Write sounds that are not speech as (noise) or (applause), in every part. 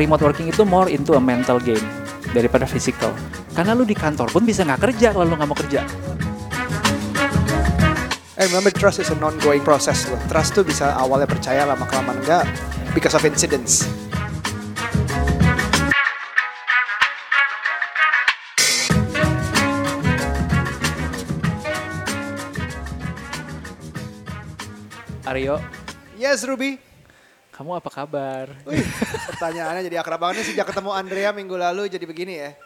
remote working itu more into a mental game daripada physical. Karena lu di kantor pun bisa nggak kerja kalau lu nggak mau kerja. And remember trust is an ongoing process loh. Trust tuh bisa awalnya percaya lama kelamaan enggak because of incidents. Aryo, Yes Ruby. Kamu apa kabar? Wih, pertanyaannya jadi akrab banget sejak ketemu Andrea minggu lalu jadi begini ya.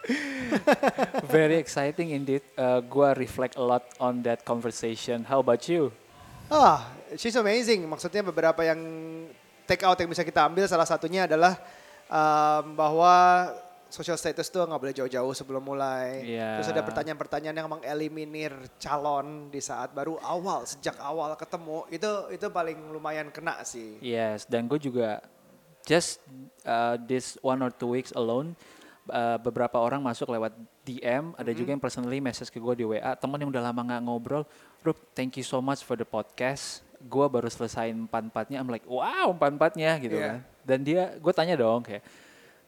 (laughs) Very exciting indeed. Uh, gua reflect a lot on that conversation. How about you? Ah, she's amazing. Maksudnya beberapa yang take out yang bisa kita ambil salah satunya adalah um, bahwa social status tuh nggak boleh jauh-jauh sebelum mulai. Iya. Terus ada pertanyaan-pertanyaan yang mengeliminir calon di saat baru awal, sejak awal ketemu. Itu itu paling lumayan kena sih. Yes, dan gue juga just uh, this one or two weeks alone uh, beberapa orang masuk lewat DM, ada juga yang personally message ke gue di WA, temen yang udah lama nggak ngobrol, Rup, thank you so much for the podcast. Gue baru selesai empat-empatnya, I'm like, wow empat-empatnya gitu Iya. kan. Dan dia, gue tanya dong kayak,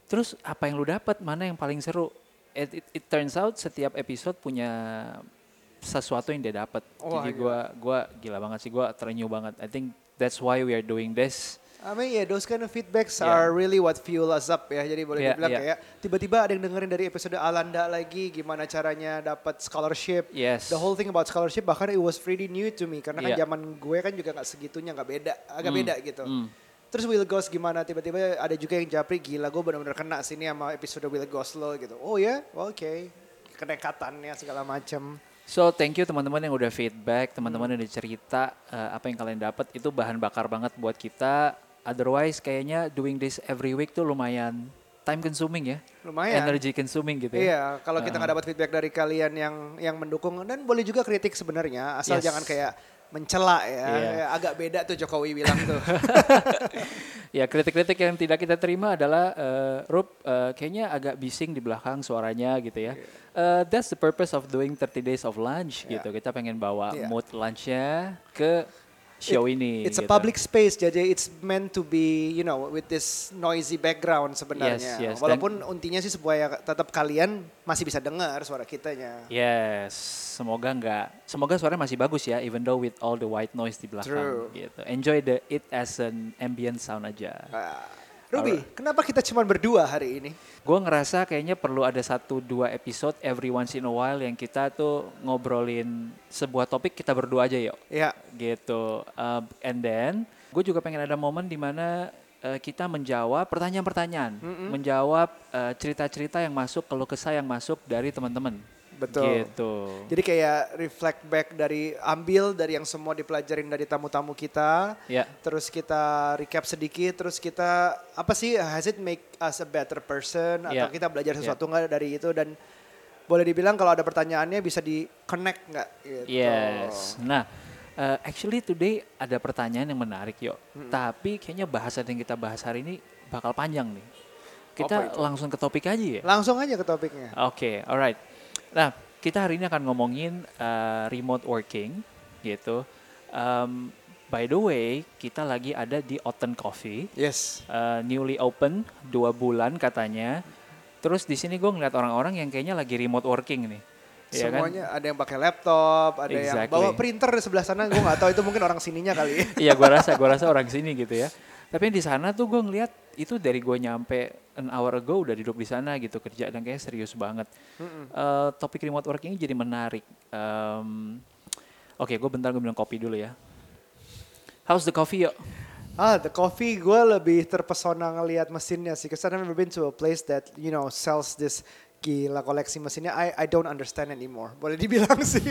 terus apa yang lu dapat, mana yang paling seru? It, it, it turns out setiap episode punya sesuatu yang dia dapat. Wah, Jadi gila. gue gua gila banget sih, gue terenyuh banget. I think that's why we are doing this. I mean yeah, those kind of feedbacks Yeah. are really what fuel us up ya. Jadi boleh Yeah, dibilang yeah. kayak tiba-tiba ada yang dengerin dari episode Alanda lagi gimana caranya dapat scholarship. Yes. The whole thing about scholarship bahkan it was pretty new to me karena kan Yeah. zaman gue kan juga nggak segitunya nggak beda, agak Hmm, beda gitu. hmm. Terus Will Ghost gimana tiba-tiba ada juga yang japri gila gue benar-benar kena sini sama episode Will Ghost lo gitu. Oh ya, oke. Kenekatannya segala macam. So thank you teman-teman yang udah feedback, teman-teman yang udah cerita eh, apa yang kalian dapat itu bahan bakar banget buat kita. Otherwise kayaknya doing this every week tuh lumayan time consuming ya, Lumayan. energy consuming gitu ya. Iya, kalau kita nggak dapat feedback dari kalian yang yang mendukung dan boleh juga kritik sebenarnya, asal Yes. jangan kayak mencela ya. Iya. Ya, Agak beda tuh Jokowi bilang tuh. (laughs) Ya kritik-kritik yang tidak kita terima adalah eh, Rup eh, kayaknya agak bising di belakang suaranya gitu ya. Eh, that's the purpose of doing 30 days of lunch Iya. gitu. Kita pengen bawa Iya. mood lunchnya ke show ini. It's a gitu. public space jadi it's meant to be, you know, with this noisy background sebenarnya. Yes, yes. Walaupun untinya sih supaya tetap kalian masih bisa dengar suara kitanya. Yes, semoga enggak. Semoga suaranya masih bagus ya, even though with all the white noise di belakang. True. Gitu. Enjoy the it as an ambient sound aja. Ah. Ruby, kenapa kita cuma berdua hari ini? Gue ngerasa kayaknya perlu ada satu dua episode every once in a while yang kita tuh ngobrolin sebuah topik kita berdua aja yuk. Ya, Gitu. Uh, and then gue juga pengen ada momen di mana uh, kita menjawab pertanyaan-pertanyaan, menjawab uh, cerita-cerita yang masuk, keluh kesah yang masuk dari teman-teman. Betul. Gitu. Jadi kayak reflect back dari ambil dari yang semua dipelajarin dari tamu-tamu kita. Ya. Terus kita recap sedikit, terus kita apa sih has it make us a better person atau Yeah. kita belajar Yeah. sesuatu nggak dari itu dan boleh dibilang kalau ada pertanyaannya bisa di connect nggak gitu. Yes. Nah, uh, actually today ada pertanyaan yang menarik yuk. Tapi kayaknya bahasan yang kita bahas hari ini bakal panjang nih. Kita langsung ke topik aja ya. Langsung aja ke topiknya. Oke, alright. Nah, kita hari ini akan ngomongin uh, remote working gitu. Um, by the way, kita lagi ada di Otten Coffee, Yes. uh, newly open dua bulan katanya. Terus di sini gue ngeliat orang-orang yang kayaknya lagi remote working nih. Iya kan? Semuanya ada yang pakai laptop, ada yang Exactly. bawa printer di sebelah sana. Gue nggak tahu itu mungkin orang sininya kali. (laughs) Iya, gua rasa, gua rasa orang sini gitu ya. Tapi di sana tuh gue ngeliat itu dari gue nyampe an hour ago udah duduk di sana gitu kerja dan kayaknya serius banget. Eh, topik remote working ini jadi menarik. Em, Oke, gue bentar gue minum kopi dulu ya. How's the coffee yuk? Ah, the coffee gue lebih terpesona ngelihat mesinnya sih. Cause I've never been to a place that you know sells this gila koleksi mesinnya. I I don't understand anymore. Boleh dibilang (laughs) sih.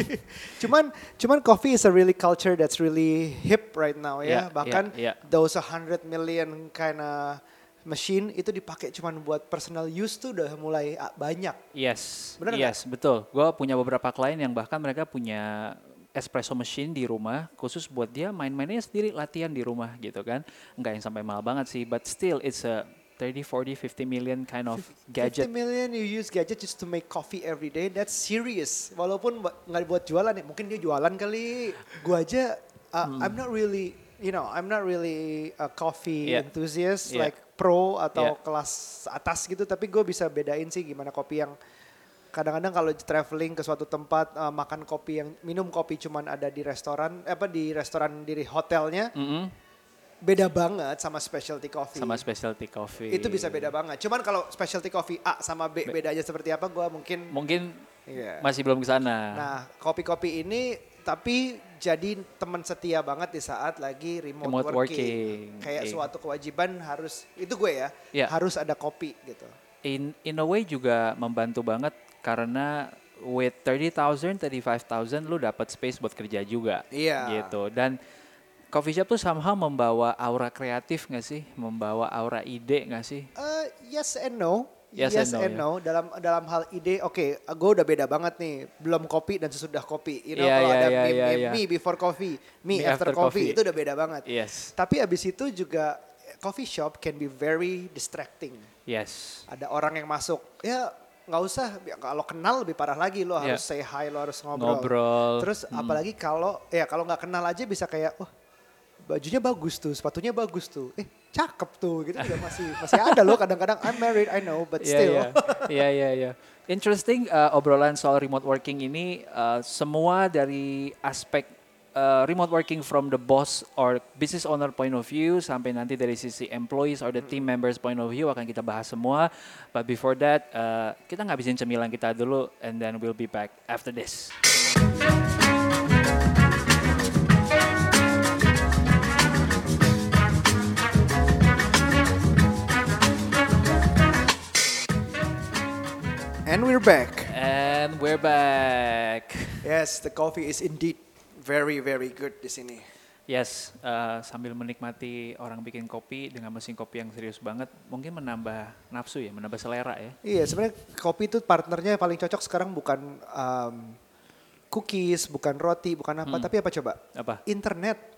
cuman cuman coffee is a really culture that's really hip right now ya. Yeah, Bahkan yeah, yeah. those 100 million kind of machine itu dipakai cuman buat personal use tuh udah mulai ah, banyak. Yes, Bener yes, betul. Gue punya beberapa klien yang bahkan mereka punya espresso machine di rumah khusus buat dia main-mainnya sendiri latihan di rumah gitu kan. Enggak yang sampai mahal banget sih, but still it's a 30, 40, 50 million kind of 50 gadget. million you use gadget just to make coffee every day. That's serious. Walaupun nggak buat jualan ya, mungkin dia jualan kali. Gua aja, uh, Hmm. I'm not really, you know, I'm not really a coffee Yeah. enthusiast. Yeah. Like pro atau Yeah. kelas atas gitu, tapi gue bisa bedain sih gimana kopi yang kadang-kadang kalau traveling ke suatu tempat uh, makan kopi yang minum kopi cuman ada di restoran eh, apa di restoran di hotelnya Mm-mm. beda banget sama specialty coffee. Sama specialty coffee. Itu bisa beda banget. Cuman kalau specialty coffee A sama B bedanya seperti apa gue mungkin Mungkin Iya. masih belum ke sana. Nah, kopi-kopi ini tapi jadi teman setia banget di saat lagi remote, Remote working. working. Kayak Iya. suatu kewajiban harus itu gue ya, Iya. harus ada kopi gitu. in in a way juga membantu banget karena with 30,000, 35,000 lu dapat space buat kerja juga. Iya. Gitu. Dan coffee shop tuh somehow membawa aura kreatif nggak sih? Membawa aura ide nggak sih? Eh, yes and no. Yes and no, ya. Dalam dalam hal ide, oke, gue udah beda banget nih. Belum kopi dan sesudah kopi. You know, Iya, kalau iya, ada iya, meme, meme, iya. me before coffee, me, Me after, after coffee, coffee. itu udah beda banget. Yes. Tapi abis itu juga coffee shop can be very distracting. Yes. ada orang yang masuk ya nggak usah kalau kenal lebih parah lagi lo harus say hi lo harus ngobrol, Ngobrol. terus apalagi kalau ya kalau nggak kenal aja bisa kayak wah bajunya bagus tuh sepatunya bagus tuh eh cakep tuh gitu juga masih masih ada loh kadang-kadang I'm married I know but Iya, still iya. Iya, iya, iya. Interesting uh, obrolan soal remote working ini uh, semua dari aspek uh, remote working from the boss or business owner point of view sampai nanti dari sisi employees or the team members point of view akan kita bahas semua. But before that, uh, kita ngabisin cemilan kita dulu and then we'll be back after this. And we're back And we're back. yes the coffee is indeed very very good di sini Yes, uh, sambil menikmati orang bikin kopi dengan mesin kopi yang serius banget, mungkin menambah nafsu ya, menambah selera ya. Iya, sebenarnya kopi itu partnernya yang paling cocok sekarang bukan um, cookies, bukan roti, bukan apa, tapi apa coba? Apa? Internet.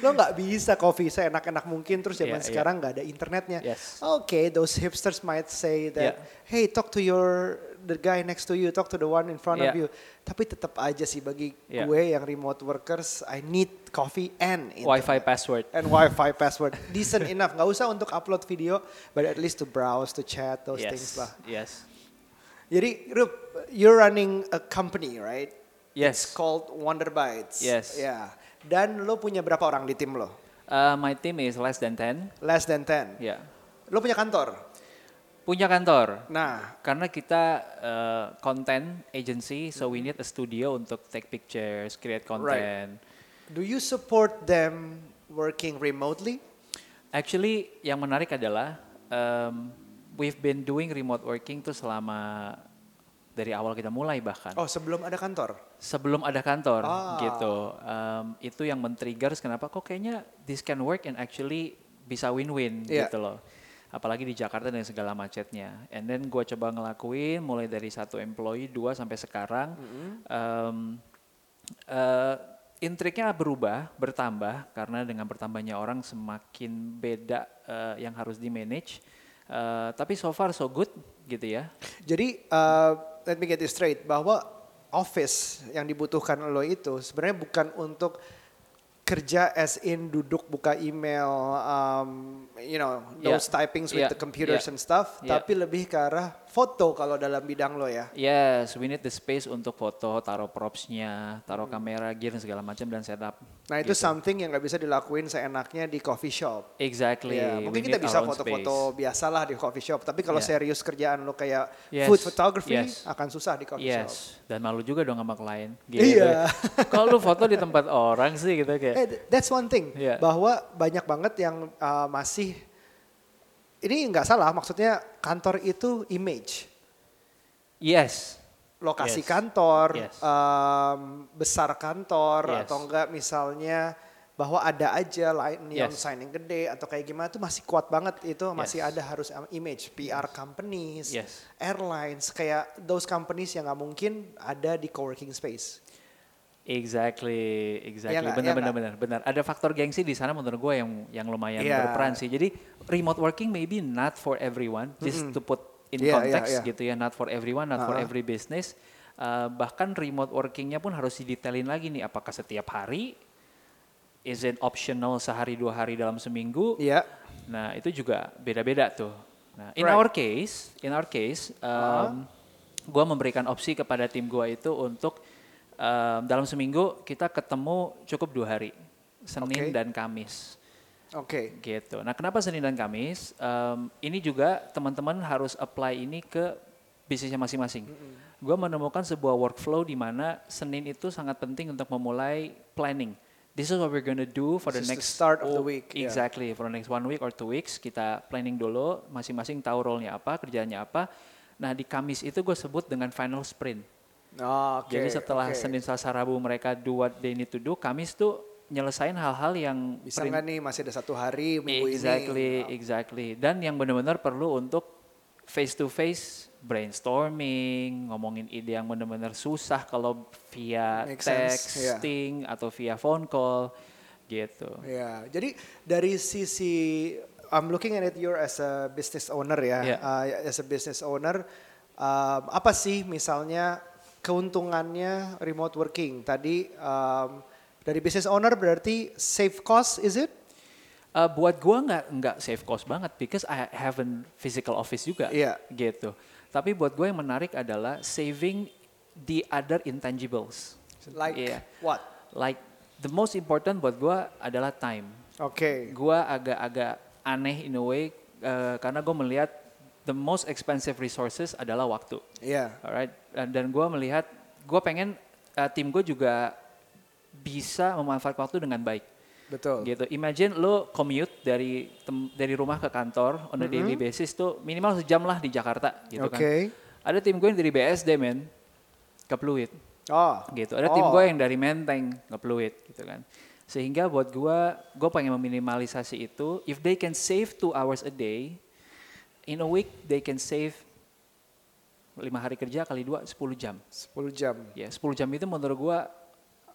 Lo nggak bisa kopi seenak-enak mungkin terus zaman iya. sekarang nggak ada internetnya. Yes. Oke, those hipsters might say that, Yeah. hey, talk to your the guy next to you, talk to the one in front of Yeah. you. Tapi tetap aja sih bagi Yeah. gue yang remote workers, I need coffee and internet Wi-Fi password. and Wi-Fi password decent (laughs) enough. Nggak usah untuk upload video, but at least to browse, to chat, those yes. things lah. Yes. Jadi, Rup, you're running a company, right? It's Yes. called Wonder Bites. Yes. Ya. Dan lo punya berapa orang di tim lo? Uh, my team is less than 10. Less than 10. Ya. Lo punya kantor? Punya kantor. Nah, Karena kita uh, content agency, so we need a studio untuk take pictures, create content. do you support them working remotely? Actually, yang menarik adalah um, we've been doing remote working tuh selama dari awal kita mulai bahkan. Oh, sebelum ada kantor? sebelum ada kantor Ah. gitu. Um, itu yang men-trigger kenapa kok kayaknya this can work and actually bisa win-win Iya. gitu loh. Apalagi di Jakarta dan segala macetnya. And then gue coba ngelakuin mulai dari satu employee dua sampai sekarang. Um, eh, intriknya berubah, bertambah karena dengan bertambahnya orang semakin beda eh, yang harus di manage. Eh, tapi so far so good gitu ya. Jadi, uh, let me get this straight, bahwa office yang dibutuhkan lo itu sebenarnya bukan untuk kerja as in duduk buka email, um, you know, those Yeah. typings with Yeah. the computers Yeah. and stuff, Yeah. tapi lebih ke arah foto kalau dalam bidang lo ya. Yes, we need the space untuk foto, taruh propsnya, taruh kamera, gear dan segala macam dan setup. Nah itu gitu. something yang nggak bisa dilakuin seenaknya di coffee shop. Exactly. Ya, we mungkin need kita bisa foto-foto biasalah di coffee shop, tapi kalau Yeah. serius kerjaan lo kayak Yes, food photography yes. akan susah di coffee shop. Yes, dan malu juga dong sama klien. (laughs) Iya. Kalau lu foto di tempat orang sih gitu kayak. Eh, that's one thing Iya. bahwa banyak banget yang uh, masih ini nggak salah maksudnya kantor itu image Yes. lokasi Yes. kantor Yes. um, besar kantor Yes. atau enggak misalnya bahwa ada aja lain yang Yes. signing gede atau kayak gimana tuh masih kuat banget itu masih Yes. ada harus um, image PR companies Yes. airlines kayak those companies yang nggak mungkin ada di coworking space Exactly, exactly. Nggak? benar, Iya benar, benar, benar. Ada faktor gengsi di sana menurut gue yang yang lumayan Iya. berperan sih. Jadi remote working maybe not for everyone, just to put in Iya, iya, context iya. gitu ya, not for everyone, not for Uh-huh. every business. Uh, bahkan remote workingnya pun harus didetailin lagi nih, apakah setiap hari is it optional sehari dua hari dalam seminggu? Iya. Nah itu juga beda-beda tuh. Nah in Right. our case, in our case, um, gue memberikan opsi kepada tim gue itu untuk um, dalam seminggu kita ketemu cukup dua hari, Senin Oke. dan Kamis Oke. gitu. Nah, kenapa Senin dan Kamis? Em, ini juga teman-teman harus apply ini ke bisnisnya masing-masing. Gue menemukan sebuah workflow di mana Senin itu sangat penting untuk memulai planning. This is what we're gonna do for the This is the next start of the week, yeah. Exactly, for the next one week or two weeks kita planning dulu, masing-masing tahu role-nya apa, kerjaannya apa. Nah di Kamis itu gue sebut dengan final sprint. Oh, Oke. Jadi setelah oke. Senin, Selasa, Rabu mereka do what they need to do, Kamis tuh nyelesain hal-hal yang Bisa nggak nih masih ada satu hari minggu exactly, ini? exactly. Dan yang benar-benar perlu untuk face to face brainstorming, ngomongin ide yang benar-benar susah kalau via Make sense, yeah. texting atau via phone call gitu. Ya, jadi dari sisi I'm looking at it you're as a business owner ya, Yeah. Uh, as a business owner, um, apa sih misalnya keuntungannya remote working? Tadi um, dari business owner berarti save cost, is it? Uh, buat gua nggak nggak save cost banget because I haven't physical office juga Iya. gitu. Tapi buat gue yang menarik adalah saving the other intangibles. Like Iya. what? Like the most important buat gua adalah time. Oke, gua agak-agak aneh in a way uh, karena gue melihat the most expensive resources adalah waktu. Iya. Alright, dan, dan gue melihat gue pengen uh, tim gue juga bisa memanfaatkan waktu dengan baik. betul. Gitu. Imagine lo commute dari tem- dari rumah ke kantor on a daily basis tuh minimal sejam lah di Jakarta gitu Oke. kan. Ada tim gue yang dari BSD men ke Pluit Oh, gitu. Ada tim Oh. gue yang dari Menteng ke Pluit gitu kan. Sehingga buat gue, gue pengen meminimalisasi itu. If they can save two hours a day, in a week they can save lima hari kerja kali dua 10 jam. 10 jam. Ya 10 jam itu menurut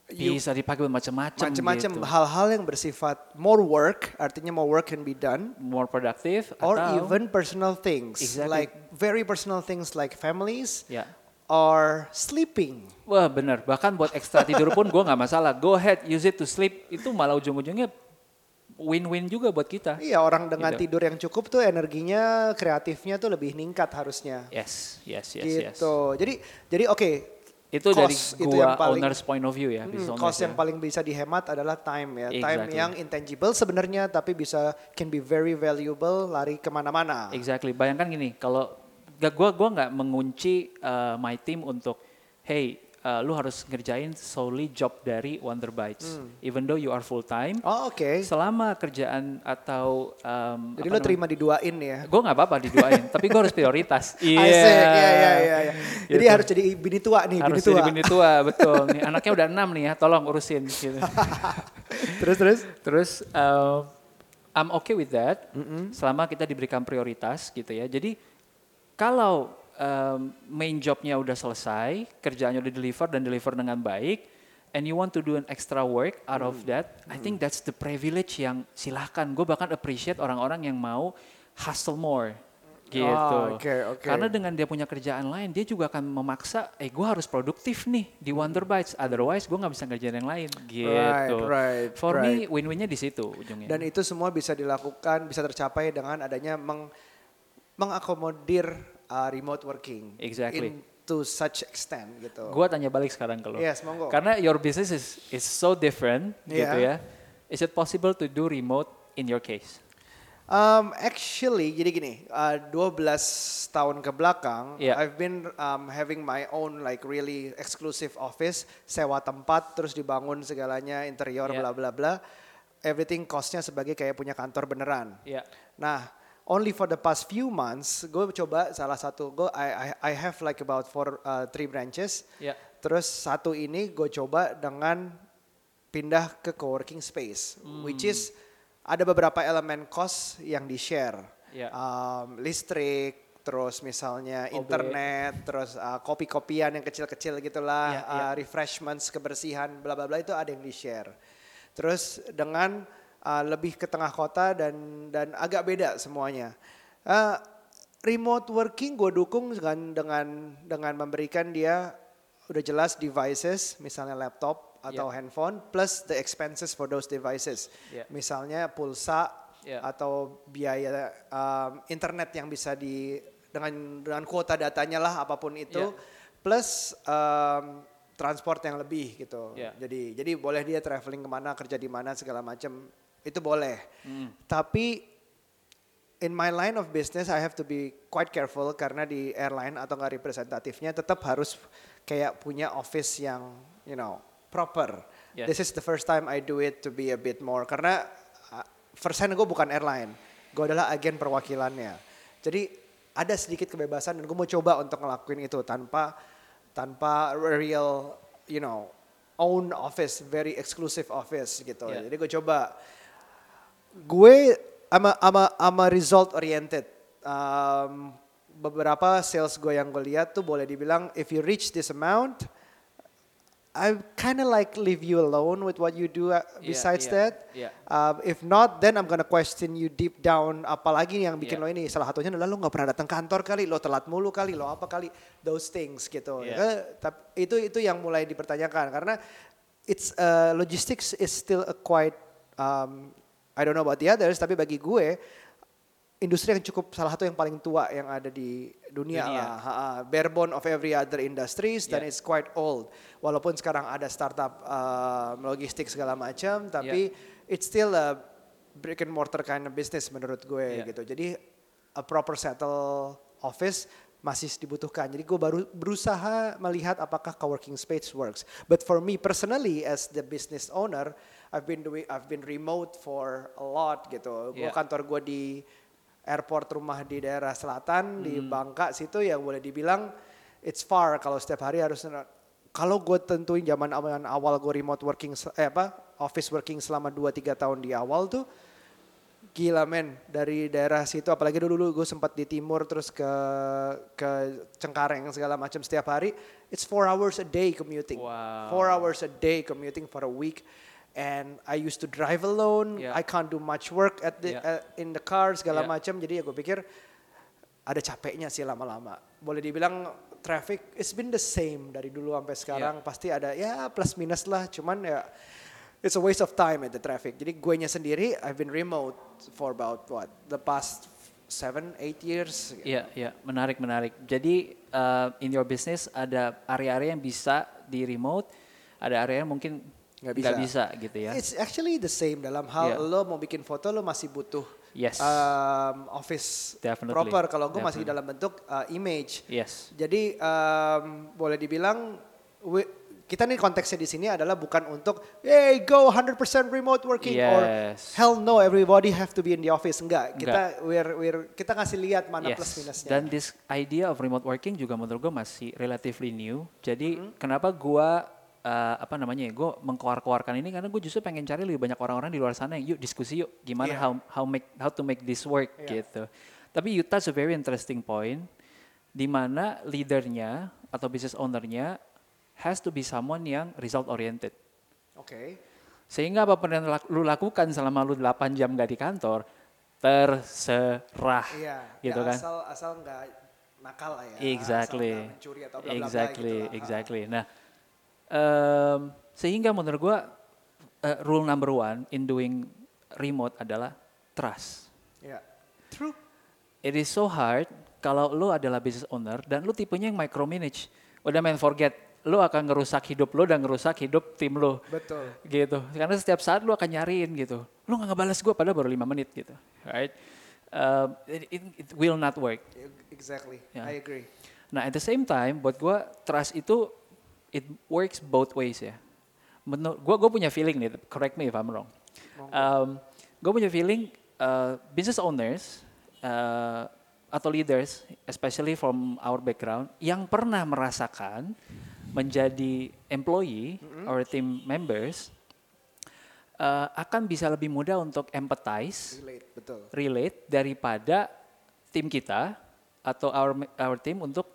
You- bisa dipakai buat macam-macam Macam-macam gitu. hal-hal yang bersifat more work, artinya more work can be done. More productive or atau even personal things Exactly. like very personal things like families ya. or sleeping Wah benar, bahkan buat ekstra tidur pun gue nggak masalah. Go ahead, use it to sleep. Itu malah ujung-ujungnya win-win juga buat kita. iya orang dengan Gitu. tidur yang cukup tuh energinya kreatifnya tuh lebih ningkat harusnya Yes, yes, yes, yes. gitu jadi jadi oke Itu dari Cost gua itu yang paling- owner's point of view ya. hmm, cost ya. yang paling bisa dihemat adalah time ya time Exactly. yang intangible sebenarnya tapi bisa can be very valuable lari ke mana-mana Exactly. Bayangkan gini, kalau gak gua gua nggak mengunci uh, my team untuk, hey, uh, lu harus ngerjain solely job dari Wonder Bites, Hmm. even though you are full time. oh oke Selama kerjaan atau um, jadi lo terima diduain ya Gue nggak apa-apa diduain, (laughs) tapi gue harus prioritas. Asik, iya, iya, iya, iya. Jadi Gitu. harus jadi bini tua nih, harus bini tua. jadi bini tua, betul. Nih, anaknya udah enam nih ya, tolong urusin. Gitu. (laughs) terus terus. Terus um, I'm okay with that selama kita diberikan prioritas gitu ya. Jadi kalau um, main jobnya udah selesai, kerjaannya udah deliver dan deliver dengan baik, and you want to do an extra work out of that, I think that's the privilege yang silahkan. Gue bahkan appreciate orang-orang yang mau hustle more gitu. Oh, oke, oke. Karena dengan dia punya kerjaan lain, dia juga akan memaksa, eh gue harus produktif nih di Wonder Bites, otherwise gue nggak bisa ngerjain yang lain gitu. right, For right. me win-winnya di situ ujungnya. Dan itu semua bisa dilakukan, bisa tercapai dengan adanya meng, mengakomodir uh, remote working. Exactly. To such extent gitu. Gua tanya balik sekarang ke lo. Yes, monggo. Karena your business is is so different gitu Yeah. ya. Is it possible to do remote in your case? Um, actually, jadi gini, uh, 12 tahun ke belakang, Yeah. I've been um, having my own like really exclusive office, sewa tempat, terus dibangun segalanya, interior, Yeah. bla bla bla. Everything costnya sebagai kayak punya kantor beneran. Ya. Nah, only for the past few months, gue coba salah satu, gue I, I, I have like about four, uh, three branches. Ya. Terus satu ini gue coba dengan pindah ke coworking space, which is ada beberapa elemen cost yang di share, Ya. Um, listrik, terus misalnya OB. internet, terus uh, kopi-kopian yang kecil-kecil gitulah, Ya, ya. uh, refreshments, kebersihan, bla bla bla itu ada yang di share. Terus dengan uh, lebih ke tengah kota dan dan agak beda semuanya. Uh, remote working gue dukung dengan dengan dengan memberikan dia udah jelas devices, misalnya laptop atau handphone, plus the expenses for those devices. Yeah. Misalnya pulsa Yeah. atau biaya um, internet yang bisa di dengan dengan kuota datanya lah apa pun itu, Yeah. plus um, transport yang lebih gitu. Yeah. Jadi jadi boleh dia traveling ke mana, kerja di mana segala macam itu boleh. Hmm. Tapi in my line of business I have to be quite careful karena di airline atau nggak representatifnya tetap harus kayak punya office yang you know proper. Yeah. This is the first time I do it to be a bit more karena uh, first hand gue bukan airline, gue adalah agen perwakilannya. Jadi ada sedikit kebebasan dan gue mau coba untuk ngelakuin itu tanpa tanpa real you know own office, very exclusive office gitu. Yeah. Jadi gue coba gue ama ama ama result oriented. Um, beberapa sales gue yang gue lihat tuh boleh dibilang if you reach this amount, I kind of like leave you alone with what you do uh, Yeah, besides yeah, that. yeah. Um, if not, then I'm gonna question you deep down. Apalagi yang bikin Yeah. lo ini salah satunya adalah lo nggak pernah datang kantor kali, lo telat mulu kali, lo apa kali, those things gitu. Yeah. Eh, tap- itu itu yang mulai dipertanyakan karena it's uh, logistics is still a quite um, I don't know about the others, tapi bagi gue industri yang cukup salah satu yang paling tua yang ada di dunia, Dunia. lah. Ha, ha. barebone of every other industries dan Yeah. it's quite old. Walaupun sekarang ada startup um, logistik segala macam, tapi it's still a brick and mortar kind of business menurut gue Yeah. gitu. Jadi a proper settle office masih dibutuhkan. Jadi gue baru berusaha melihat apakah coworking space works. But for me personally as the business owner, I've been doing I've been remote for a lot gitu. Gue Yeah. kantor gue di airport rumah di daerah selatan di Bangka situ yang boleh dibilang it's far kalau setiap hari harus kalau gue tentuin zaman awal, awal gue remote working eh apa office working selama 2-3 tahun di awal tuh gila men dari daerah situ apalagi dulu dulu gue sempat di timur terus ke ke Cengkareng segala macam setiap hari it's four hours a day commuting. Wow. four hours a day commuting for a week and I used to drive alone. Yeah. I can't do much work at the Yeah. uh, in the car segala Yeah. macam. Jadi ya gue pikir ada capeknya sih lama-lama. Boleh dibilang traffic it's been the same dari dulu sampai sekarang. Pasti ada ya plus minus lah. Cuman ya it's a waste of time at the traffic. Jadi gue nya sendiri I've been remote for about what the past seven eight years. Iya, iya, menarik, menarik. Jadi uh, in your business ada area-area yang bisa di remote, ada area yang mungkin Nggak bisa. bisa. gitu ya. It's actually the same dalam hal Yeah. lo mau bikin foto lo masih butuh Yes. um, office Definitely. proper kalau gue masih dalam bentuk uh, image Yes. Jadi um, boleh dibilang we- kita nih konteksnya di sini adalah bukan untuk hey go 100% remote working or Yes. hell no everybody have to be in the office enggak. Enggak. Kita we're, we're, kita ngasih lihat mana Yes. plus minusnya. Dan this idea of remote working juga menurut gue masih relatively new. Jadi Mm-hmm. kenapa gue uh, apa namanya ya, gue mengkeluar-keluarkan ini karena gue justru pengen cari lebih banyak orang-orang di luar sana yang yuk diskusi yuk gimana Yeah. how how make how to make this work Yeah. gitu. Tapi you touch a very interesting point di mana leadernya atau business ownernya has to be someone yang result oriented. Oke. Sehingga apa pun yang lak- lu lakukan selama lu 8 jam gak di kantor, terserah. Iya. Gitu kan? Asal asal nggak nakal lah ya. Exactly. Asal mencuri atau bla bla bla exactly, gitu lah. exactly. Nah, em, sehingga menurut gua eh, rule number one in doing remote adalah trust. Iya. True. It is so hard kalau lu adalah business owner dan lu tipenya yang micromanage. Udah main forget, lu akan ngerusak hidup lu dan ngerusak hidup tim lu. Betul. gitu karena setiap saat lu akan nyariin gitu lu nggak ngebalas gue padahal baru lima menit gitu right Um, it, it, it will not work Exactly. Yeah. I agree. nah at the same time buat gue trust itu it works both ways ya menurut gue gue punya feeling nih correct me if I'm wrong um, gue punya feeling uh, business owners uh, atau leaders especially from our background yang pernah merasakan menjadi employee or team members uh, akan bisa lebih mudah untuk empathize Relate. Betul. relate daripada tim kita atau our our team untuk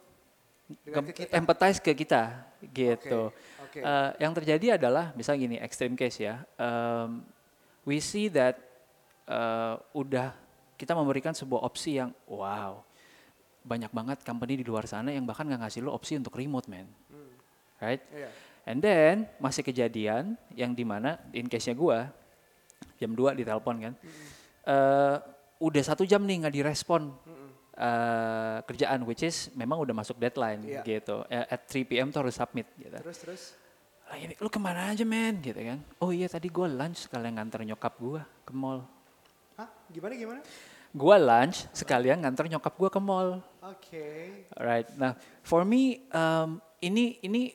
ke- empathize ke kita gitu. Oke, oke. Eh, yang terjadi adalah misalnya gini extreme case ya, um, we see that eh, udah kita memberikan sebuah opsi yang wow banyak banget company di luar sana yang bahkan nggak ngasih lo opsi untuk remote man. right? Iya. And then masih kejadian yang di mana in case-nya gua jam 2 ditelepon kan, eh udah satu jam nih nggak direspon eh, kerjaan, which is memang udah masuk deadline Iya. gitu. Eh, At 3 p.m. tuh harus submit gitu. Terus terus. Lah ini lu ke mana aja men gitu kan? Oh iya tadi gua lunch sekalian nganter nyokap gua ke mall. Hah? Gimana gimana? Gua lunch sekalian nganter nyokap gua ke mall. Oke. Alright. Nah, for me um, ini ini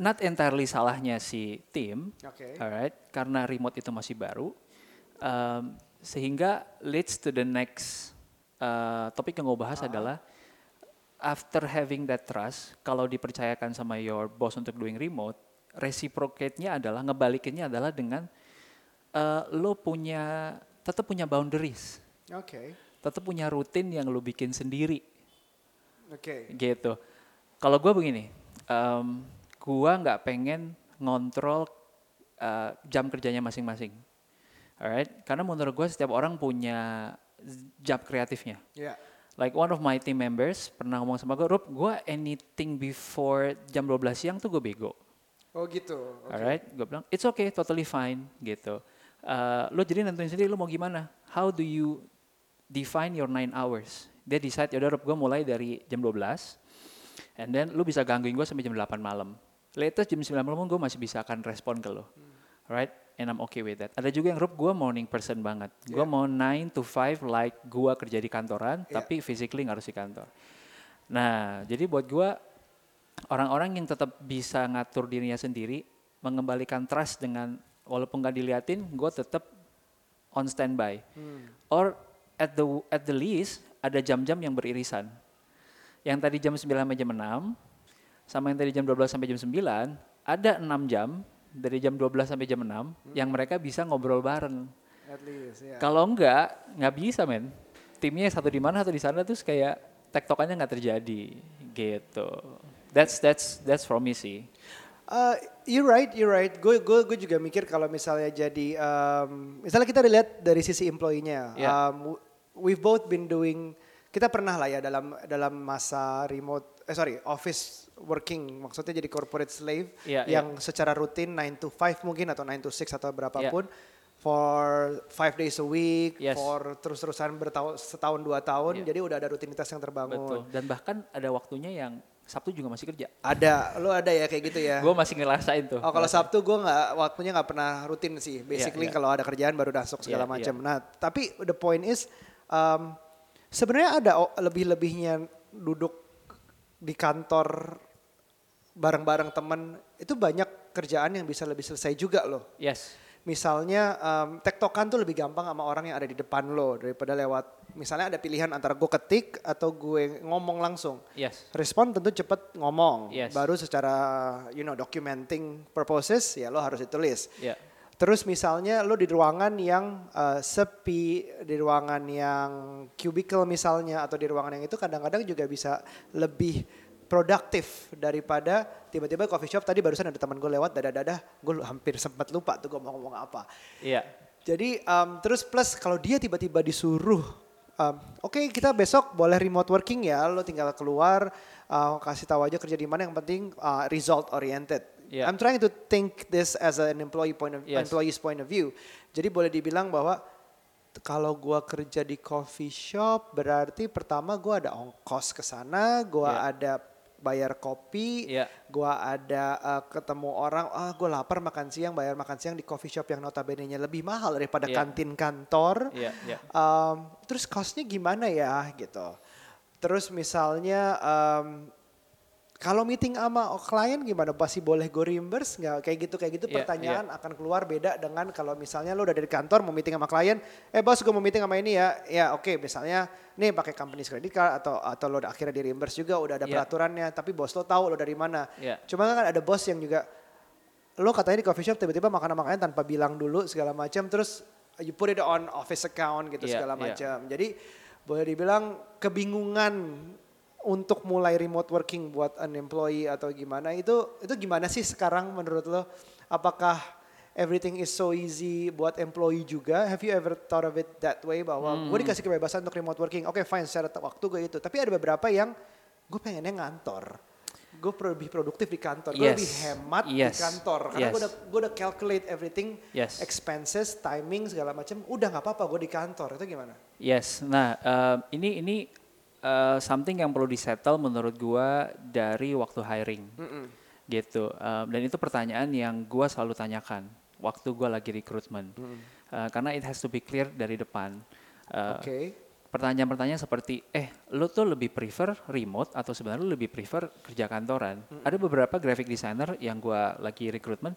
not entirely salahnya si tim. Oke. Alright, karena remote itu masih baru, um, sehingga leads to the next uh, topik yang gue bahas adalah after having that trust, kalau dipercayakan sama your boss untuk doing remote, reciprocate-nya adalah ngebalikinnya adalah dengan uh, lo punya tetap punya boundaries, Oke. tetap punya rutin yang lo bikin sendiri Oke. gitu. Kalau gue begini, um, gue nggak pengen ngontrol uh, jam kerjanya masing-masing, alright? Karena menurut gue setiap orang punya job kreatifnya. Iya. Like one of my team members pernah ngomong sama gue, Rup, gue anything before jam 12 siang tuh gue bego. Oh gitu. Oke. Alright, gue bilang it's okay, totally fine gitu. Uh, lo jadi nentuin sendiri lo mau gimana? How do you define your nine hours? Dia decide yaudah Rob gue mulai dari jam 12 and then lo bisa gangguin gue sampai jam 8 malam. Latest jam 9 malam gue masih bisa akan respon ke lo. Alright, and I'm okay with that. Ada juga yang Rob gue morning person banget. Gue Yeah. mau 9 to 5 like gue kerja di kantoran Yeah. tapi physically nggak harus di kantor. Nah, jadi buat gue orang-orang yang tetap bisa ngatur dirinya sendiri, mengembalikan trust dengan walaupun nggak diliatin, gue tetap on standby. Or at the at the least ada jam-jam yang beririsan. Yang tadi jam 9 sampai jam 6, sama yang tadi jam 12 sampai jam 9, ada 6 jam dari jam 12 sampai jam 6 yang mereka bisa ngobrol bareng. At least ya. Kalau enggak, nggak bisa men. Timnya satu di mana satu di sana terus kayak tektokannya nggak terjadi gitu. That's that's that's from me sih. Uh, you're right, you're right. Gue gue gue juga mikir kalau misalnya jadi, um, misalnya kita lihat dari sisi employee-nya. Yeah. Um, we've both been doing, kita pernah lah ya dalam dalam masa remote, eh sorry, office working, maksudnya jadi corporate slave Yeah, yang secara rutin 9 to 5 mungkin atau 9 to 6 atau berapapun. Yeah. For five days a week, Yes. for terus-terusan bertahun setahun dua tahun, Yeah. jadi udah ada rutinitas yang terbangun. Betul. Dan bahkan ada waktunya yang Sabtu juga masih kerja. Ada, lo ada ya kayak gitu ya? (laughs) Gue masih ngerasain tuh. Oh kalau Sabtu gue nggak waktunya nggak pernah rutin sih. Basically iya. kalau ada kerjaan baru masuk segala Iya, macam. Nah tapi the point is um, sebenarnya ada lebih-lebihnya duduk di kantor bareng-bareng temen itu banyak kerjaan yang bisa lebih selesai juga loh. Yes. Misalnya um, tektokan tuh lebih gampang sama orang yang ada di depan lo daripada lewat. Misalnya ada pilihan antara gue ketik atau gue ngomong langsung. Yes. Respon tentu cepet ngomong. Yes. Baru secara you know documenting purposes ya lo harus ditulis. Ya. Terus misalnya lo di ruangan yang uh, sepi, di ruangan yang cubicle misalnya atau di ruangan yang itu kadang-kadang juga bisa lebih produktif daripada tiba-tiba coffee shop tadi barusan ada teman gue lewat dadah-dadah gue hampir sempat lupa tuh gue mau ngomong apa. Iya. Jadi um, terus plus kalau dia tiba-tiba disuruh, um, oke kita besok boleh remote working ya, lo tinggal keluar uh, kasih tahu aja kerja di mana yang penting uh, result oriented. Yeah. I'm trying to think this as an employee point of Yes. employee's point of view. Jadi boleh dibilang bahwa kalau gua kerja di coffee shop berarti pertama gua ada ongkos ke sana, gua Yeah. ada bayar kopi, Iya. gua ada uh, ketemu orang, ah gue lapar makan siang, bayar makan siang di coffee shop yang notabene-nya lebih mahal daripada Iya. kantin kantor. Iya. Iya. Um, terus costnya gimana ya gitu. Terus misalnya um, kalau meeting sama klien gimana? Pasti boleh go reimburse nggak? Kayak gitu kayak gitu Iya, pertanyaan akan keluar beda dengan kalau misalnya lo udah dari kantor mau meeting sama klien, eh bos gue mau meeting sama ini ya, ya oke misalnya nih pakai company credit card atau atau lo akhirnya di reimburse juga udah ada Iya. peraturannya, tapi bos lo tahu lo dari mana. Iya. Cuma kan ada bos yang juga lo katanya di coffee shop tiba-tiba makan makannya tanpa bilang dulu segala macam terus you put it on office account gitu Iya, segala iya. macam. Jadi boleh dibilang kebingungan untuk mulai remote working buat an employee atau gimana itu itu gimana sih sekarang menurut lo? Apakah everything is so easy buat employee juga? Have you ever thought of it that way bahwa gue Hmm. dikasih kebebasan untuk remote working? Oke fine secara waktu gue itu. Tapi ada beberapa yang gue pengennya ngantor. gue lebih produktif di kantor, gue lebih Yes. hemat di Yes. kantor karena gue Yes. udah gue udah calculate everything, Yes. expenses, timing segala macam, udah nggak apa-apa gue di kantor itu gimana? Yes, nah eh, ini ini eh, something yang perlu disettle menurut gua dari waktu hiring, gitu. Eh, dan itu pertanyaan yang gua selalu tanyakan waktu gua lagi rekrutmen, Eh, karena it has to be clear dari depan. Eh, Oke, Pertanyaan-pertanyaan seperti, eh, lo tuh lebih prefer remote atau sebenarnya lo lebih prefer kerja kantoran? Ada beberapa graphic designer yang gua lagi rekrutmen,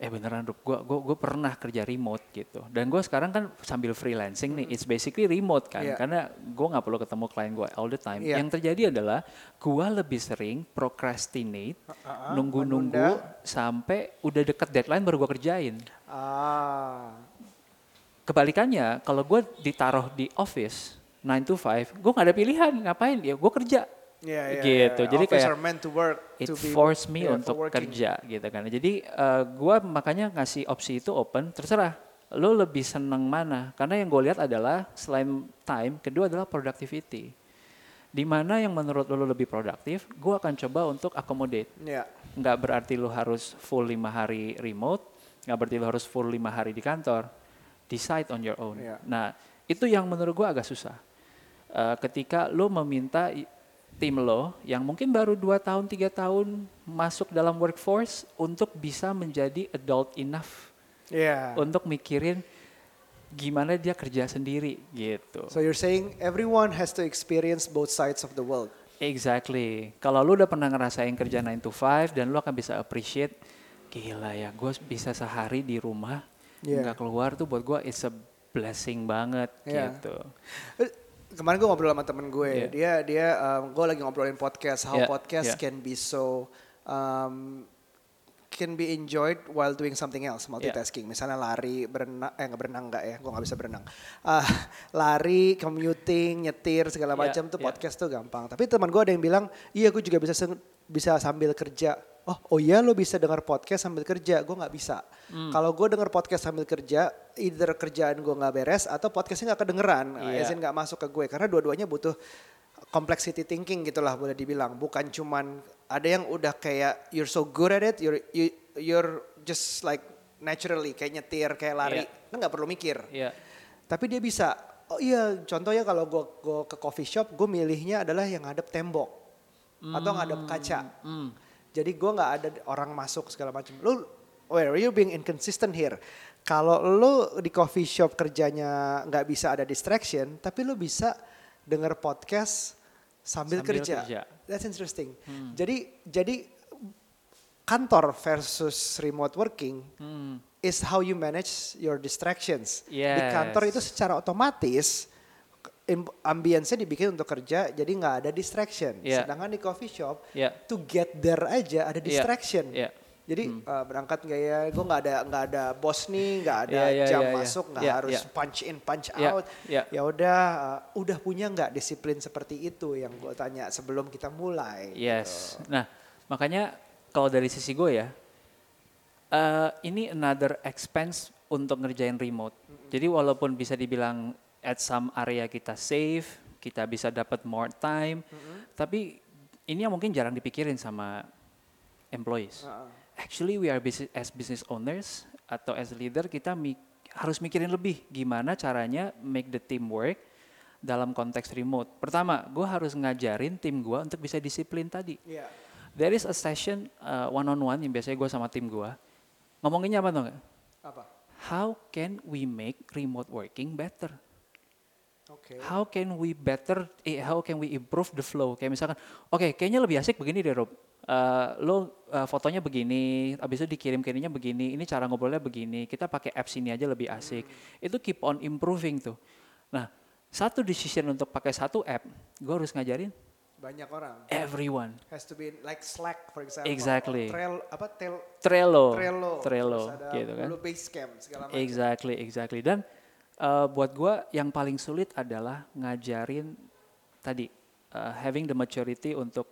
eh beneran Rup, gua, gua, gua pernah kerja remote gitu. Dan gua sekarang kan sambil freelancing nih, it's basically remote kan, Iya. karena gua nggak perlu ketemu klien gua all the time. Iya. Yang terjadi adalah gua lebih sering procrastinate, Uh-uh, nunggu-nunggu menunda. sampai udah deket deadline baru gua kerjain. ah, Kebalikannya, kalau gue ditaruh di office 9 to 5, gue nggak ada pilihan ngapain ya gue kerja Iya, iya, gitu. iya. Jadi kayak are meant to work, it to be- force me yeah, untuk kerja gitu kan. Jadi eh, gue makanya ngasih opsi itu open, terserah lo lebih seneng mana. Karena yang gue lihat adalah selain time, kedua adalah productivity. Di mana yang menurut lo lebih produktif, gue akan coba untuk accommodate. Iya. Nggak berarti lo harus full lima hari remote, nggak berarti lo harus full lima hari di kantor. Decide on your own. Iya. Nah itu yang menurut gue agak susah. Eh, ketika lo meminta tim lo yang mungkin baru 2 tahun, tiga tahun masuk dalam workforce untuk bisa menjadi adult enough Iya. untuk mikirin gimana dia kerja sendiri gitu. So you're saying everyone has to experience both sides of the world. Exactly. Kalau lu udah pernah ngerasain kerja 9 to 5 dan lu akan bisa appreciate gila ya, gue bisa sehari di rumah Yeah. nggak keluar tuh buat gue it's a blessing banget Yeah. gitu. Kemarin gue ngobrol sama temen gue, Iya. dia dia gue lagi ngobrolin podcast, how Yeah, podcast yeah. can be so um, can be enjoyed while doing something else, multitasking. Misalnya lari, berenang, eh nggak berenang nggak ya, gue nggak bisa berenang. Ah, (laughs) lari, commuting, nyetir segala Yeah, macam tuh yeah. podcast tuh gampang. Tapi teman gue ada yang bilang, iya gue juga bisa bisa sambil kerja. Oh, oh iya lo bisa dengar podcast sambil kerja, gue nggak bisa. Hmm. Kalau gue denger podcast sambil kerja, either kerjaan gue nggak beres atau podcastnya nggak kedengeran, Iya. as in nggak masuk ke gue. Karena dua-duanya butuh complexity thinking gitulah boleh dibilang. Bukan cuman ada yang udah kayak you're so good at it, you're you, you're just like naturally kayak nyetir, kayak lari, Iya. kan nggak perlu mikir. Iya. Tapi dia bisa. Oh iya, contohnya kalau gue go ke coffee shop, gue milihnya adalah yang ngadep tembok atau ngadep kaca. Hmm. Jadi gue nggak ada orang masuk segala macam. Lu, where you being inconsistent here? Kalau lu di coffee shop kerjanya nggak bisa ada distraction, tapi lu bisa denger podcast sambil, Sambil kerja. kerja. That's interesting. Jadi jadi kantor versus remote working Hmm. is how you manage your distractions. Di Yes. kantor itu secara otomatis ambience-nya dibikin untuk kerja jadi nggak ada distraction. Yeah. Sedangkan di coffee shop Yeah. to get there aja ada distraction. iya. Jadi uh, berangkat nggak ya, gue nggak ada nggak ada bos nih, nggak ada Iya, iya, jam iya. masuk, nggak Iya, harus iya. punch in punch Iya, out. iya. Ya udah, uh, udah punya nggak disiplin seperti itu yang gue tanya sebelum kita mulai. Yes. Nah, makanya kalau dari sisi gue ya, eh, ini another expense untuk ngerjain remote. Jadi walaupun bisa dibilang at some area kita save, kita bisa dapat more time, tapi ini yang mungkin jarang dipikirin sama employees. Uh-uh. Actually, we are business, as business owners atau as leader kita mi- harus mikirin lebih gimana caranya make the team work dalam konteks remote. Pertama, gue harus ngajarin tim gue untuk bisa disiplin tadi. Iya. There is a session one on one yang biasanya gue sama tim gue ngomonginnya apa tuh? Apa? How can we make remote working better? Oke. How can we better? Eh, how can we improve the flow? Kayak misalkan, oke, kayaknya lebih asik begini deh, Rob. Eh, lo eh, fotonya begini, abis itu dikirim kirinya begini, ini cara ngobrolnya begini, kita pakai apps ini aja lebih asik. Itu keep on improving tuh. Nah, satu decision untuk pakai satu app, gue harus ngajarin Banyak orang. everyone. Has to be like Slack for example. Exactly. Trail apa tel, Trello, Trello. Trello, Terus ada gitu kan. Basecamp segala macam. Exactly, exactly. Dan uh, buat gua yang paling sulit adalah ngajarin tadi uh, having the maturity untuk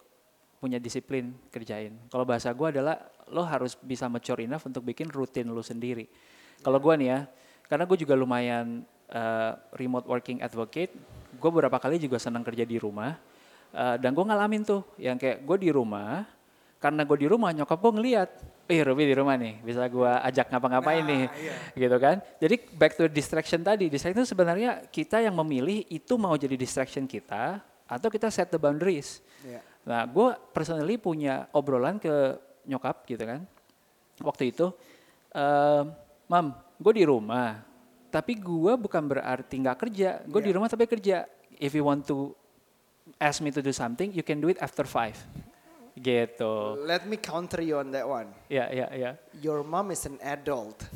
punya disiplin kerjain. Kalau bahasa gua adalah lo harus bisa mature enough untuk bikin rutin lo sendiri. Kalau gua nih ya, karena gue juga lumayan uh, remote working advocate, gue beberapa kali juga senang kerja di rumah. Uh, dan gue ngalamin tuh yang kayak gue di rumah, karena gue di rumah nyokap gue ngeliat, eh Ruby di rumah nih, bisa gue ajak ngapa-ngapain Nah, nih, gitu kan. Jadi back to distraction tadi, distraction itu sebenarnya kita yang memilih itu mau jadi distraction kita atau kita set the boundaries. Iya. Nah, gue personally punya obrolan ke nyokap gitu kan. Waktu itu, ehm, mam, gue di rumah, tapi gue bukan berarti nggak kerja. Gue di Iya. rumah tapi kerja. If you want to ask me to do something, you can do it after five. Gitu. Let me counter you on that one. Ya, ya, ya. Your mom is an adult.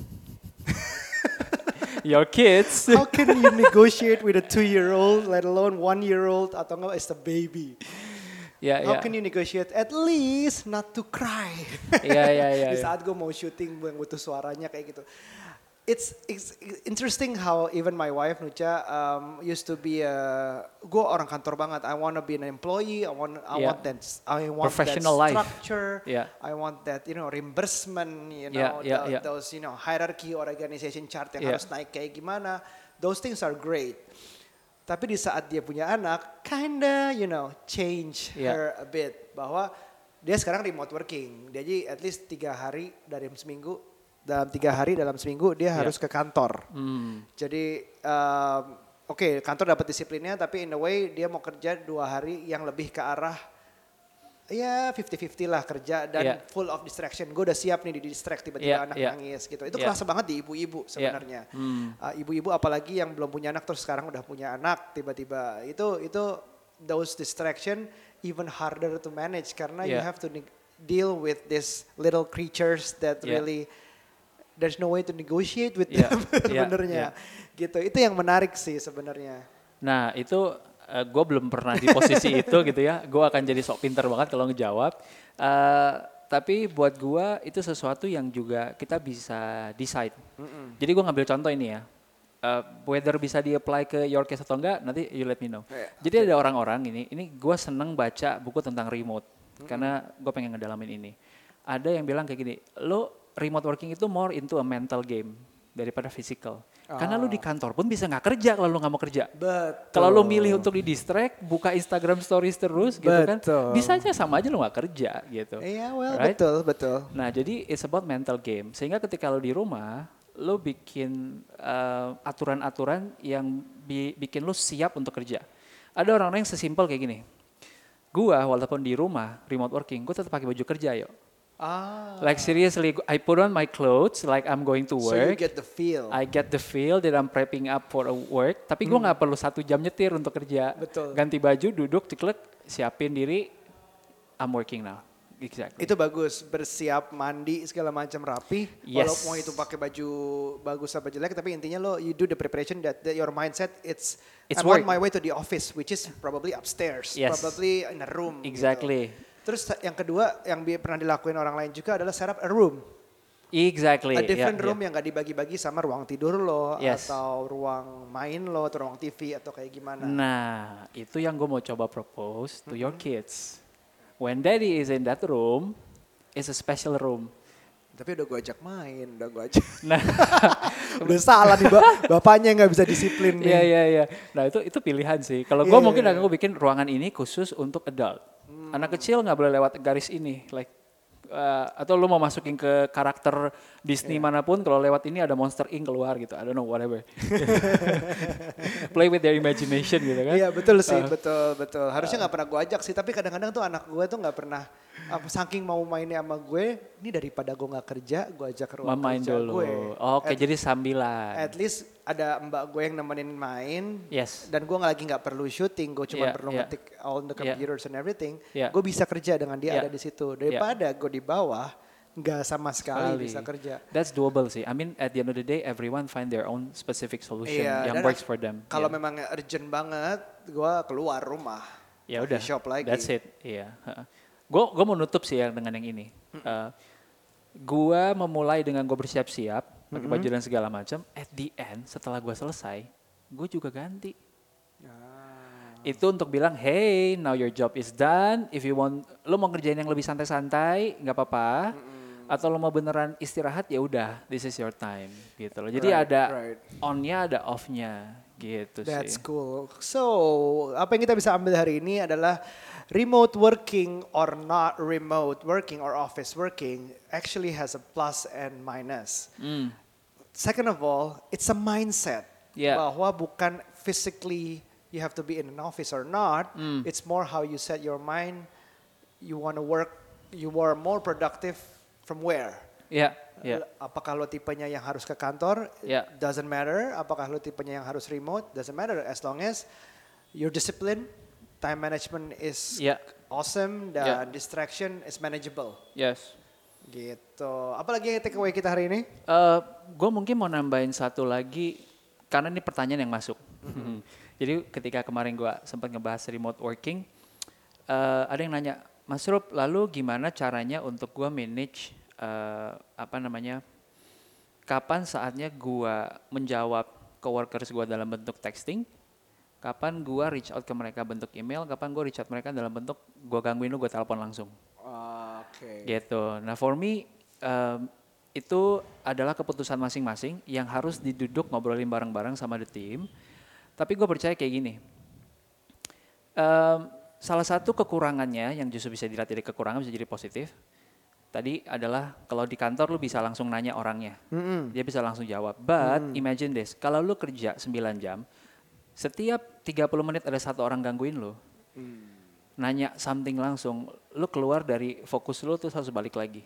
(laughs) Your kids. How can you negotiate with a two-year-old, let alone one-year-old, atau enggak is a baby? ya, How ya. can you negotiate at least not to cry? Iya, iya, iya, (laughs) Di iya. saat gue mau syuting yang butuh suaranya kayak gitu. It's, it's interesting how even my wife Nucha um, used to be a gue orang kantor banget. I want to be an employee. I want I Yeah. want that I want Professional that life. structure. Yeah. I want that you know reimbursement. You Yeah, know yeah, tho- yeah. those you know hierarchy organization chart yang Yeah. harus naik kayak gimana. Those things are great. Tapi di saat dia punya anak, kinda you know change Yeah. her a bit bahwa dia sekarang remote working. Jadi at least tiga hari dari seminggu dalam tiga hari dalam seminggu dia Yeah. harus ke kantor. Hmm. Jadi um, oke kantor dapat disiplinnya tapi in a way dia mau kerja dua hari yang lebih ke arah ya 50-50 lah kerja dan Yeah. full of distraction. Gue udah siap nih di distract tiba-tiba Yeah, anak yeah. nangis gitu. Itu Yeah. kerasa banget di ibu-ibu sebenarnya. Hmm. Uh, ibu-ibu apalagi yang belum punya anak terus sekarang udah punya anak tiba-tiba itu itu those distraction even harder to manage karena you Yeah. have to deal with these little creatures that Yeah. really there's no way to negotiate with Yeah, them (laughs) yeah, sebenarnya gitu itu yang menarik sih sebenarnya Nah itu gue belum pernah di posisi (laughs) itu gitu ya. Gue akan jadi sok pinter banget kalau ngejawab. Eh, tapi buat gue itu sesuatu yang juga kita bisa decide. Jadi gue ngambil contoh ini ya. Eh, whether bisa di-apply ke your case atau enggak, nanti you let me know. Iya, Jadi ada orang-orang ini, ini gue seneng baca buku tentang remote. Karena gue pengen ngedalamin ini. Ada yang bilang kayak gini, lo remote working itu more into a mental game daripada physical. Karena lo di kantor pun bisa nggak kerja kalau lo nggak mau kerja. betul Kalau lo milih untuk di distract, buka Instagram stories terus gitu kan, Betul. bisa aja sama aja lo nggak kerja gitu. iya well Right? betul betul Nah jadi it's about mental game. Sehingga ketika lo di rumah, lo bikin eh, aturan-aturan yang bi- bikin lo siap untuk kerja. Ada orang-orang yang sesimpel kayak gini. Gua walaupun di rumah remote working, gue tetap pakai baju kerja yo. Ah Like seriously, I put on my clothes like I'm going to so you work. get the feel I get the feel that I'm prepping up for a work, tapi gue nggak perlu satu jam nyetir untuk kerja. Hmm. Betul. Ganti baju, duduk, ceklek, siapin diri, I'm working now. Exactly. itu bagus bersiap mandi segala macam rapi Yes. walaupun mau itu pakai baju bagus apa jelek tapi intinya lo you do the preparation that, that your mindset it's, It's I'm work. on my way to the office which is probably upstairs Yes. probably in a room gitu. Terus yang kedua yang pernah dilakuin orang lain juga adalah set up a room Exactly. a yeah, different yeah. room yang gak dibagi-bagi sama ruang tidur lo Yes. atau ruang main lo atau ruang TV atau kayak gimana Nah, itu yang gue mau coba propose to your kids. When daddy is in that room, it's a special room. tapi udah gue ajak main udah gue ajak (laughs) Nah, (laughs) udah salah nih Bap- bapaknya nggak bisa disiplin nih iya iya iya. Nah itu itu pilihan sih. Kalau gue Iya, mungkin iya, akan gue bikin ruangan ini khusus untuk adult. Anak kecil nggak boleh lewat garis ini, like uh, atau lu mau masukin ke karakter Disney Iya. mana pun kalau lewat ini ada Monster Inc keluar gitu. I don't know whatever. (laughs) Play with their imagination gitu kan. Iya betul sih, Uh, betul betul. Harusnya nggak pernah gue ajak sih, tapi kadang-kadang tuh anak gue tuh nggak pernah apa, saking mau mainnya sama gue, ini daripada gue nggak kerja, gue ajak ke ruang Main kerja dulu. gue. Oke, At- jadi sambilan. At least ada mbak gue yang nemenin main, Yes. dan gue lagi nggak perlu syuting, gue cuma Iya, perlu iya. ngetik all the computers and everything. Iya. Gue bisa kerja dengan dia Iya. ada di situ. Daripada gue di bawah, nggak sama sekali, Sekali. bisa kerja. That's doable sih. I mean, at the end of the day, everyone find their own specific solution Iya, yang works for them. Kalau Yeah. memang urgent banget, gue keluar rumah. ya udah, shop lagi. that's it. Iya. Gue gue mau nutup sih ya dengan yang ini. Uh, gue memulai dengan gue bersiap-siap, pakai baju dan segala macam. At the end, setelah gue selesai, gue juga ganti. Ah. Itu untuk bilang, hey, now your job is done. If you want, lo mau ngerjain yang lebih santai-santai, nggak apa-apa. Atau lo mau beneran istirahat, ya udah, this is your time, gitu loh. Jadi Right, ada right. on-nya, ada off-nya, Gitu That's sih. cool. So, apa yang kita bisa ambil hari ini adalah remote working or not remote working or office working actually has a plus and minus. Hmm. Second of all, it's a mindset. Yeah. Bahwa bukan physically you have to be in an office or not. Mm. It's more how you set your mind. You want to work, you are more productive from where? Ya, ya. Apakah lo tipenya yang harus ke kantor? Ya. Doesn't matter. Apakah lo tipenya yang harus remote? Doesn't matter as long as your discipline, time management is Ya. awesome dan Ya. distraction is manageable. Yes. Gitu. Apalagi takeaway kita hari ini? Eh, gue mungkin mau nambahin satu lagi karena ini pertanyaan yang masuk. (laughs) Jadi ketika kemarin gue sempat ngebahas remote working, eh, ada yang nanya, Mas Rup, lalu gimana caranya untuk gue manage eh, apa namanya? Kapan saatnya gue menjawab coworkers gue dalam bentuk texting? Kapan gue reach out ke mereka bentuk email? Kapan gue reach out mereka dalam bentuk gue gangguin lu, gue telepon langsung? Oke. gitu. Nah for me um, itu adalah keputusan masing-masing yang harus diduduk ngobrolin bareng-bareng sama the team. Tapi gue percaya kayak gini. Um, salah satu kekurangannya yang justru bisa dilihat dari kekurangan bisa jadi positif. Tadi adalah kalau di kantor lu bisa langsung nanya orangnya. Dia bisa langsung jawab. But imagine this, kalau lu kerja 9 jam, setiap 30 menit ada satu orang gangguin lu. Nanya something langsung, lu keluar dari fokus lu terus harus balik lagi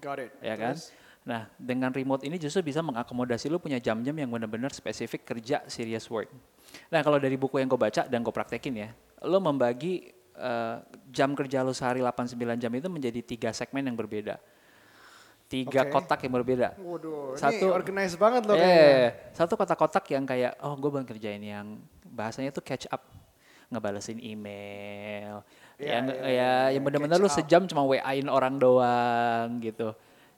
Got it. ya kan? Terus? Nah, dengan remote ini justru bisa mengakomodasi lu punya jam-jam yang benar-benar spesifik kerja serious work. Nah, kalau dari buku yang gue baca dan gue praktekin ya, lu membagi eh, jam kerja lu sehari 8-9 jam itu menjadi tiga segmen yang berbeda. Tiga Oke. kotak yang berbeda. Waduh, Satu- ini organized banget loh Iya, kayaknya. satu kotak-kotak yang kayak, oh gue bang kerjain yang bahasanya tuh catch up, ngebalesin email, Iya, yang iya, ya, iya, yang iya, bener-bener lu sejam cuma wa-in orang doang gitu.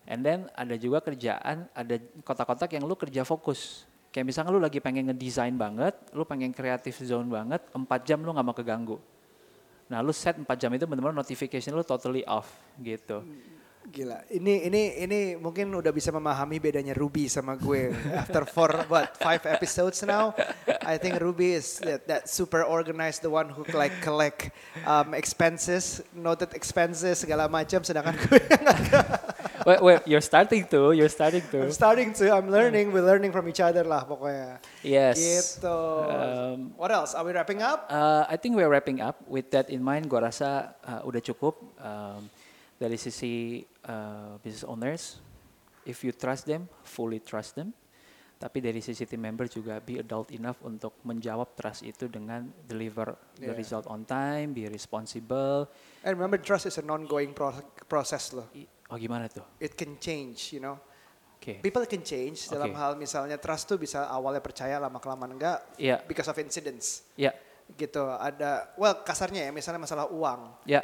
And then ada juga kerjaan, ada kotak-kotak yang lu kerja fokus. Kayak misalnya lu lagi pengen ngedesain banget, lu pengen kreatif zone banget, 4 jam lu nggak mau keganggu. Nah lu set 4 jam itu bener-bener notification lu totally off gitu. Gila, ini ini ini mungkin udah bisa memahami bedanya Ruby sama gue. (laughs) After four what five episodes now, I think Ruby is that, that super organized, the one who like collect um, expenses, noted expenses segala macam. Sedangkan gue (laughs) wait, wait, you're starting to, you're starting I'm to. starting to, I'm learning, we're learning from each other lah pokoknya. Yes. Gitu. Um, What else? Are we wrapping up? Uh, I think we're wrapping up. With that in mind, gua rasa uh, udah cukup um, dari sisi uh, business owners. If you trust them, fully trust them. Tapi dari sisi team member juga be adult enough untuk menjawab trust itu dengan deliver the Yeah. result on time, be responsible. And remember, trust is an ongoing pro- process loh. I- Oh gimana tuh? It can change, you know. Oke. People can change dalam hal misalnya trust tuh bisa awalnya percaya lama kelamaan enggak Iya. because of incidents Ya, gitu ada well kasarnya ya misalnya masalah uang ya,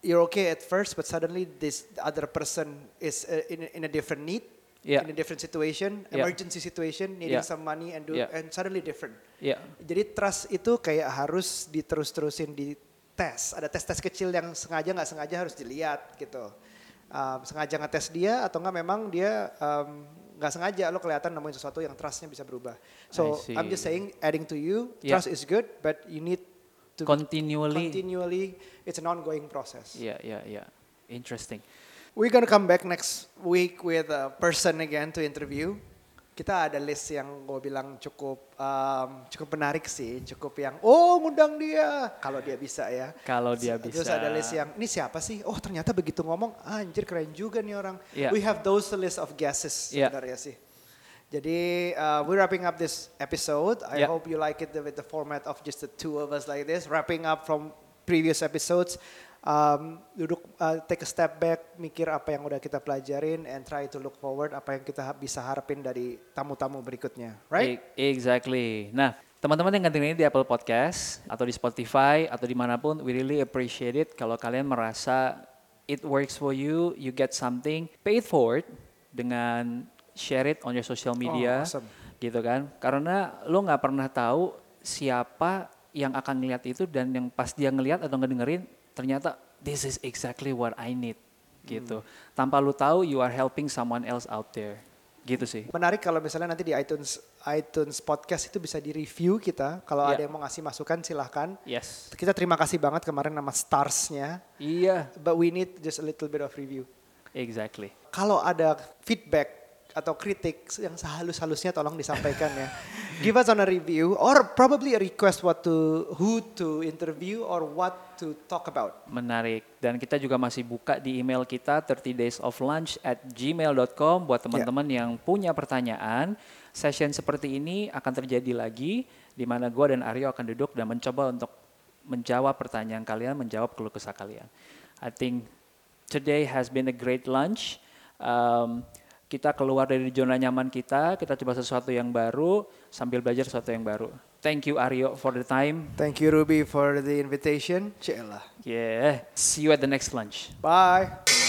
you're okay at first but suddenly this other person is uh, in, a- in a different need Yeah. in a different situation Yeah. emergency situation needing Yeah. some money and do Yeah. and suddenly different ya. jadi trust itu kayak harus diterus-terusin di tes ada tes-tes kecil yang sengaja nggak sengaja harus dilihat gitu Um, sengaja ngetes dia atau enggak memang dia um, nggak sengaja lo kelihatan nemuin sesuatu yang trustnya bisa berubah so I'm just saying adding to you Yeah. trust is good but you need to Continually. continually it's an ongoing process Ya, ya, ya. Interesting. we're gonna come back next week with a person again to interview kita ada list yang gue bilang cukup um, cukup menarik sih cukup yang oh ngundang dia kalau dia bisa ya Kalau dia Terus bisa. ada list yang ini siapa sih oh ternyata begitu ngomong ah, anjir keren juga nih orang Yeah. we have those list of guesses Yeah. sebenarnya sih jadi uh, we're wrapping up this episode. I Yeah. hope you like it with the format of just the two of us like this. Wrapping up from previous episodes. Um, duduk, uh, take a step back, mikir apa yang udah kita pelajarin, and try to look forward apa yang kita bisa harapin dari tamu-tamu berikutnya, right? E- Exactly. Nah, teman-teman yang dengerin ini di Apple Podcast atau di Spotify atau di mana pun, we really appreciate it kalau kalian merasa it works for you, you get something, pay it forward dengan share it on your social media, Oh, awesome. gitu kan? Karena lo nggak pernah tahu siapa yang akan ngeliat itu dan yang pas dia ngeliat atau ngedengerin ternyata this is exactly what I need, gitu. Hmm. Tanpa lu tahu, you are helping someone else out there. Gitu sih. Menarik kalau misalnya nanti di iTunes iTunes podcast itu bisa di review kita. Kalau Iya. ada yang mau ngasih masukan silahkan. Yes. Kita terima kasih banget kemarin nama starsnya. Iya, But we need just a little bit of review. exactly. Kalau ada feedback atau kritik yang sehalus-halusnya tolong disampaikan ya. Give us on a review or probably a request what to who to interview or what to talk about. Menarik. Dan kita juga masih buka di email kita 30 days of lunch at gmail.com buat teman-teman yang punya pertanyaan. Session seperti ini akan terjadi lagi di mana gue dan Aryo akan duduk dan mencoba untuk menjawab pertanyaan kalian, menjawab keluh kesah kalian. I think today has been a great lunch. Um, kita keluar dari zona nyaman kita, kita coba sesuatu yang baru sambil belajar sesuatu yang baru. Thank you Aryo for the time. Thank you Ruby for the invitation. Cielah. Yeah. See you at the next lunch. Bye.